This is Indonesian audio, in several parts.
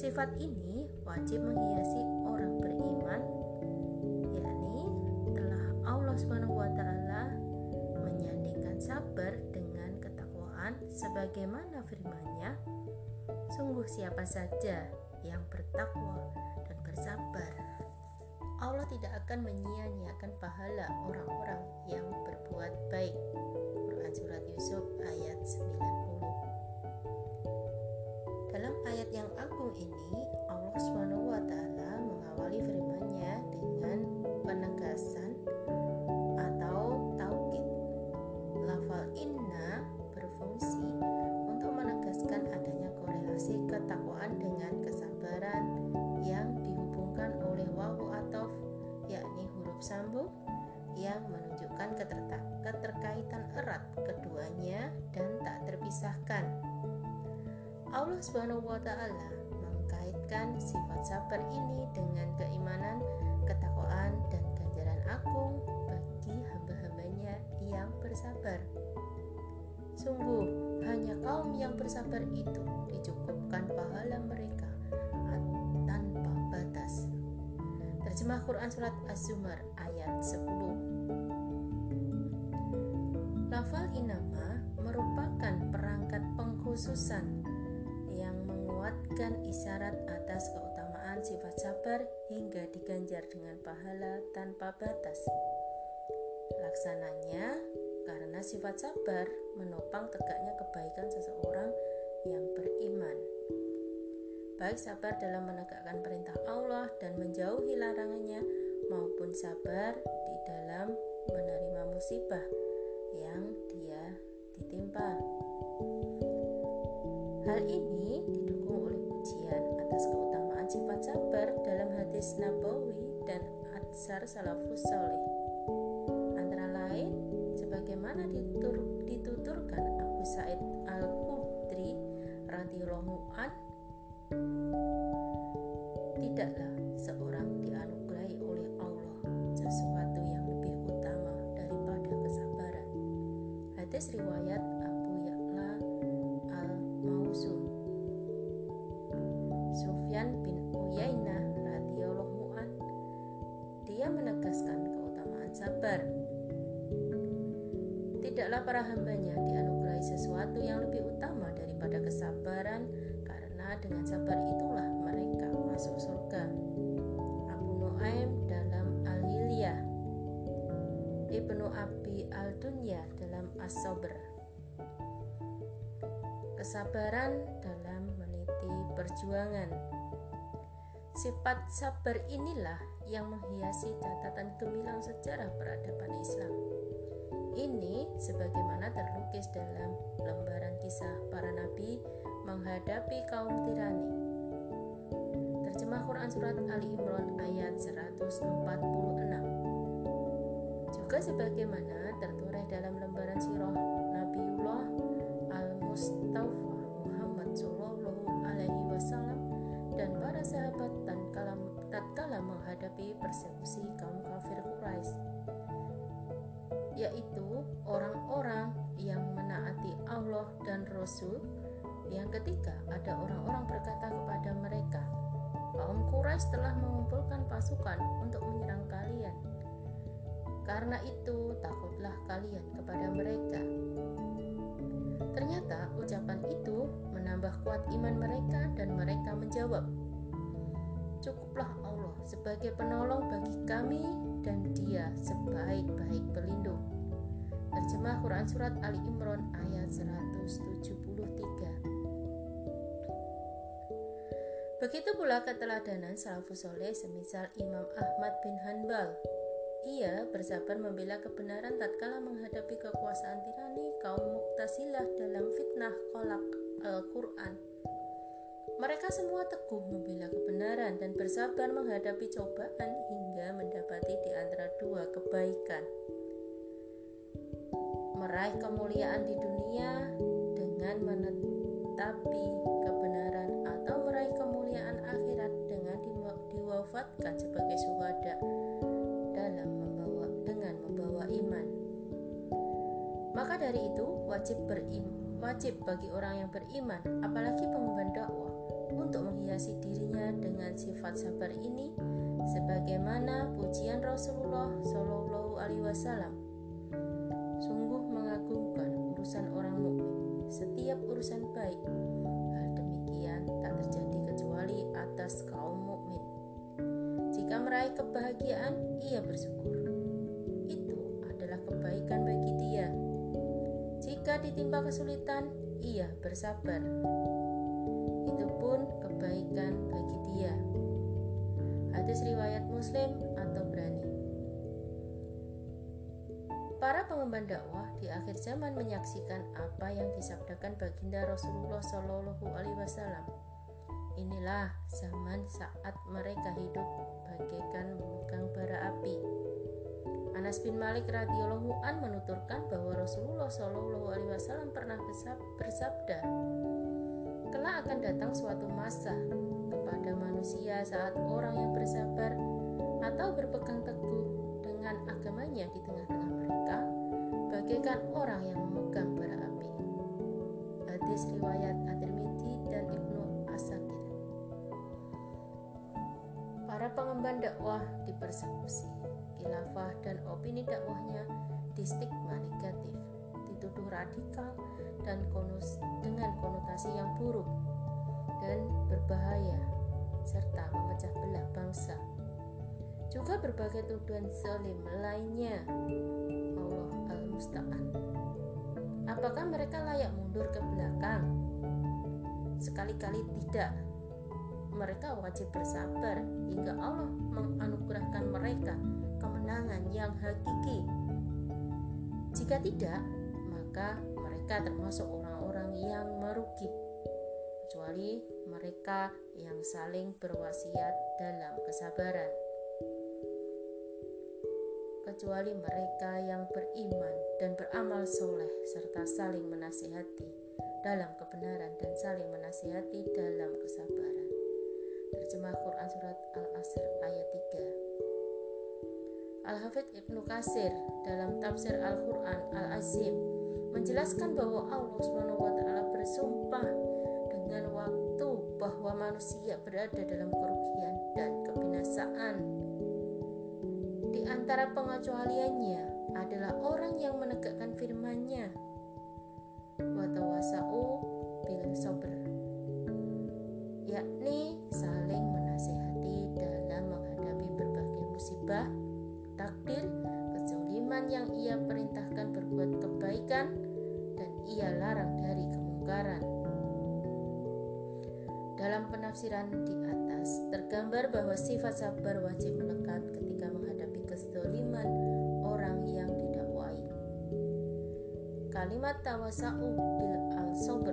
Sifat ini wajib menghiasi orang beriman yakni telah Allah taala menyandingkan sabar dengan ketakwaan sebagaimana firman-Nya. Sungguh siapa saja yang bertakwa dan bersabar Allah tidak akan menyia-nyiakan pahala orang-orang yang berbuat baik. Quran Surat Yusuf ayat 90 Dalam ayat yang agung ini Allah Subhanahu wa taala mengawali firman-Nya dengan penegasan atau taukid. Lafal inna berfungsi untuk menegaskan adanya korelasi ketakwaan dengan kesabaran yang dihubungkan oleh wawu atof yakni huruf sambung yang menunjukkan keterkaitan erat keduanya dan tak terpisahkan. Allah Subhanahu wa taala mengkaitkan sifat sabar ini dengan keimanan, ketakwaan dan ganjaran agung bagi hamba-hambanya yang bersabar. Sungguh, hanya kaum yang bersabar itu dicukupkan pahala mereka tanpa batas. Terjemah Quran Surat Az-Zumar ayat 10 Lafal inama merupakan perangkat pengkhususan menguatkan isyarat atas keutamaan sifat sabar hingga diganjar dengan pahala tanpa batas. Laksananya, karena sifat sabar menopang tegaknya kebaikan seseorang yang beriman. Baik sabar dalam menegakkan perintah Allah dan menjauhi larangannya, maupun sabar di dalam menerima musibah yang dia ditimpa. Hal ini hadis Nabawi dan Atsar Salafus Saleh. Antara lain, sebagaimana ditur, dituturkan Abu Said Al-Khudri radhiyallahu an tidaklah seorang dianugerahi oleh Allah sesuatu yang lebih utama daripada kesabaran. Hadis riwayat Para hambanya dianugerahi sesuatu yang lebih utama daripada kesabaran karena dengan sabar itulah mereka masuk surga. Abu Nuaim dalam Al-Hilyah Ibnu Abi Al-Dunya dalam As-Sabr. Kesabaran dalam meniti perjuangan. Sifat sabar inilah yang menghiasi catatan gemilang sejarah peradaban Islam ini sebagaimana terlukis dalam lembaran kisah para nabi menghadapi kaum tirani. Terjemah Quran Surat Ali Imran ayat 146 Juga sebagaimana tertulis dalam lembaran sirah Nabiullah Al-Mustafa Muhammad Sallallahu Alaihi Wasallam dan para sahabat tatkala, menghadapi persekusi kaum kafir Quraisy Rasul yang ketika ada orang-orang berkata kepada mereka kaum Quraisy telah mengumpulkan pasukan untuk menyerang kalian. Karena itu takutlah kalian kepada mereka. Ternyata ucapan itu menambah kuat iman mereka dan mereka menjawab cukuplah Allah sebagai penolong bagi kami dan dia sebaik-baik pelindung Terjemah Quran Surat Ali Imran ayat 173 Begitu pula keteladanan salafus soleh semisal Imam Ahmad bin Hanbal. Ia bersabar membela kebenaran tatkala menghadapi kekuasaan tirani kaum Muktasilah dalam fitnah kolak Al-Quran. Mereka semua teguh membela kebenaran dan bersabar menghadapi cobaan hingga mendapati di antara dua kebaikan. Meraih kemuliaan di dunia dengan menetapi kebenaran atau meraih kemuliaan akhirat dengan diwafatkan sebagai suhada dalam membawa dengan membawa iman. Maka dari itu wajib berim, wajib bagi orang yang beriman, apalagi pemimpinan dakwah, untuk menghiasi dirinya dengan sifat sabar ini sebagaimana pujian Rasulullah Shallallahu alaihi wasallam urusan orang mukmin. Setiap urusan baik. Hal demikian tak terjadi kecuali atas kaum mukmin. Jika meraih kebahagiaan ia bersyukur. Itu adalah kebaikan bagi dia. Jika ditimpa kesulitan ia bersabar. Itu pun kebaikan bagi dia. Hadis riwayat Muslim atau berani. Para pengemban dakwah di akhir zaman menyaksikan apa yang disabdakan baginda Rasulullah Shallallahu Alaihi Wasallam. Inilah zaman saat mereka hidup bagaikan memegang bara api. Anas bin Malik radhiyallahu an menuturkan bahwa Rasulullah Shallallahu alaihi wasallam pernah bersabda, kelak akan datang suatu masa kepada manusia saat orang yang bersabar atau berpegang teguh dengan agamanya di mereka bagaikan orang yang memegang bara api. Hadis riwayat At-Tirmidzi dan Ibnu Asakir. Para pengemban dakwah dipersekusi, khilafah dan opini dakwahnya distigma negatif, dituduh radikal, dan konus dengan konotasi yang buruk dan berbahaya serta memecah belah bangsa. Juga berbagai tuduhan zalim lainnya. Allah Al-Musta'an. Apakah mereka layak mundur ke belakang? Sekali-kali tidak. Mereka wajib bersabar hingga Allah menganugerahkan mereka kemenangan yang hakiki. Jika tidak, maka mereka termasuk orang-orang yang merugi kecuali mereka yang saling berwasiat dalam kesabaran kecuali mereka yang beriman dan beramal soleh serta saling menasihati dalam kebenaran dan saling menasihati dalam kesabaran terjemah Quran Surat Al-Asr ayat 3 Al-Hafidh Ibnu Kasir dalam tafsir Al-Quran Al-Azim menjelaskan bahwa Allah SWT bersumpah dengan waktu bahwa manusia berada dalam kerugian dan kebinasaan. Di antara pengecualiannya adalah orang yang menegakkan firman-Nya. Watawasau bil sabr yakni saling menasehati dalam menghadapi berbagai musibah, takdir, kezaliman yang ia perintahkan berbuat kebaikan dan ia larang dari kemungkaran. Dalam penafsiran di atas tergambar bahwa sifat sabar wajib melekat ketika menghadapi kezaliman Kalimat tawasau bil al sober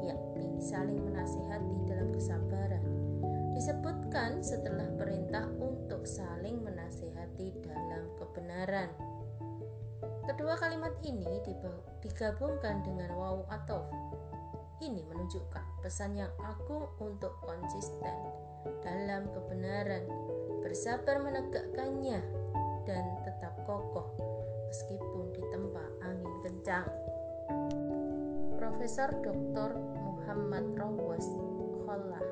yakni saling menasihati dalam kesabaran disebutkan setelah perintah untuk saling menasihati dalam kebenaran. Kedua kalimat ini digabungkan dengan wawu atau ini menunjukkan pesan yang agung untuk konsisten dalam kebenaran, bersabar menegakkannya, dan tetap kokoh meskipun ditempa Profesor Dr. Muhammad Rawas Khollah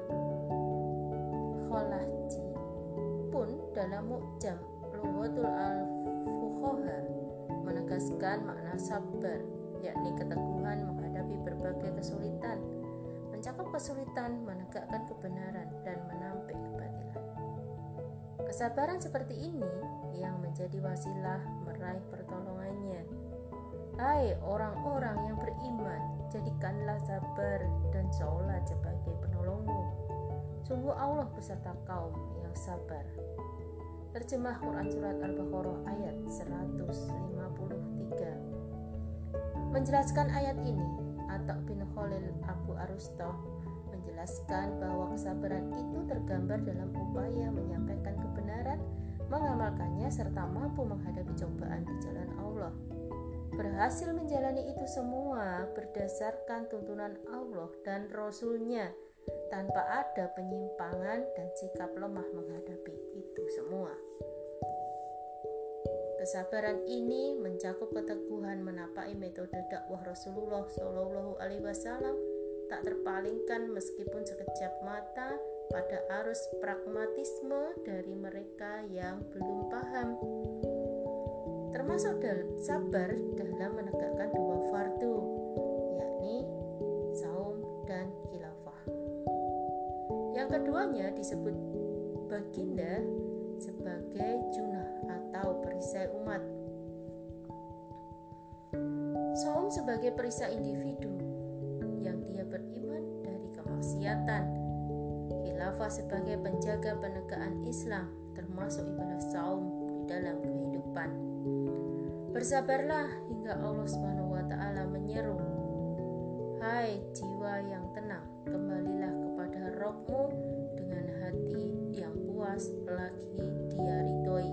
Kholahji pun dalam Mu'jam Lughatul Al-Fuqaha menegaskan makna sabar, yakni keteguhan menghadapi berbagai kesulitan, mencakap kesulitan, menegakkan kebenaran, dan menampik kebatilan. Kesabaran seperti ini yang menjadi wasilah meraih pertolongannya. Hai orang-orang yang beriman, jadikanlah sabar dan sholat sebagai penolongmu. Sungguh Allah beserta kaum yang sabar. Terjemah Quran Surat Al-Baqarah ayat 153 Menjelaskan ayat ini, Atok bin Khalil Abu Arustoh menjelaskan bahwa kesabaran itu tergambar dalam upaya menyampaikan kebenaran, mengamalkannya, serta mampu menghadapi cobaan di jalan Allah berhasil menjalani itu semua berdasarkan tuntunan Allah dan Rasul-Nya tanpa ada penyimpangan dan sikap lemah menghadapi itu semua. Kesabaran ini mencakup keteguhan menapai metode dakwah Rasulullah Shallallahu Alaihi Wasallam tak terpalingkan meskipun sekejap mata pada arus pragmatisme dari mereka yang belum paham termasuk sabar dalam menegakkan dua fardu yakni saum dan khilafah. Yang keduanya disebut baginda sebagai junah atau perisai umat. Saum sebagai perisai individu yang dia beriman dari kemaksiatan. Khilafah sebagai penjaga penegakan Islam termasuk ibadah saum di dalam kehidupan Bersabarlah hingga Allah Subhanahu wa taala menyeru, "Hai jiwa yang tenang, kembalilah kepada rohmu dengan hati yang puas lagi dia ridhoi."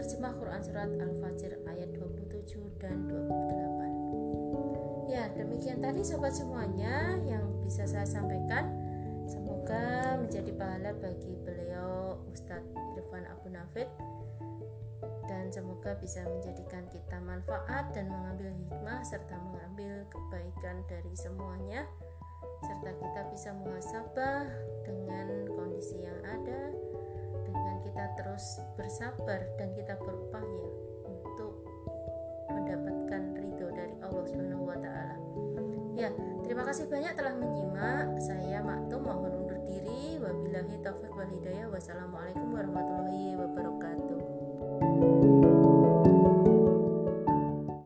Terjemah Quran surat Al-Fajr ayat 27 dan 28. Ya, demikian tadi sobat semuanya yang bisa saya sampaikan. Semoga menjadi pahala bagi beliau Ustadz Irfan Abu Nafid dan semoga bisa menjadikan kita manfaat dan mengambil hikmah serta mengambil kebaikan dari semuanya serta kita bisa muhasabah dengan kondisi yang ada dengan kita terus bersabar dan kita berupaya untuk mendapatkan ridho dari Allah Subhanahu wa taala. Ya, terima kasih banyak telah menyimak. Saya Maktum mohon undur diri. Wabillahi taufik wal hidayah. Wassalamualaikum warahmatullahi wabarakatuh.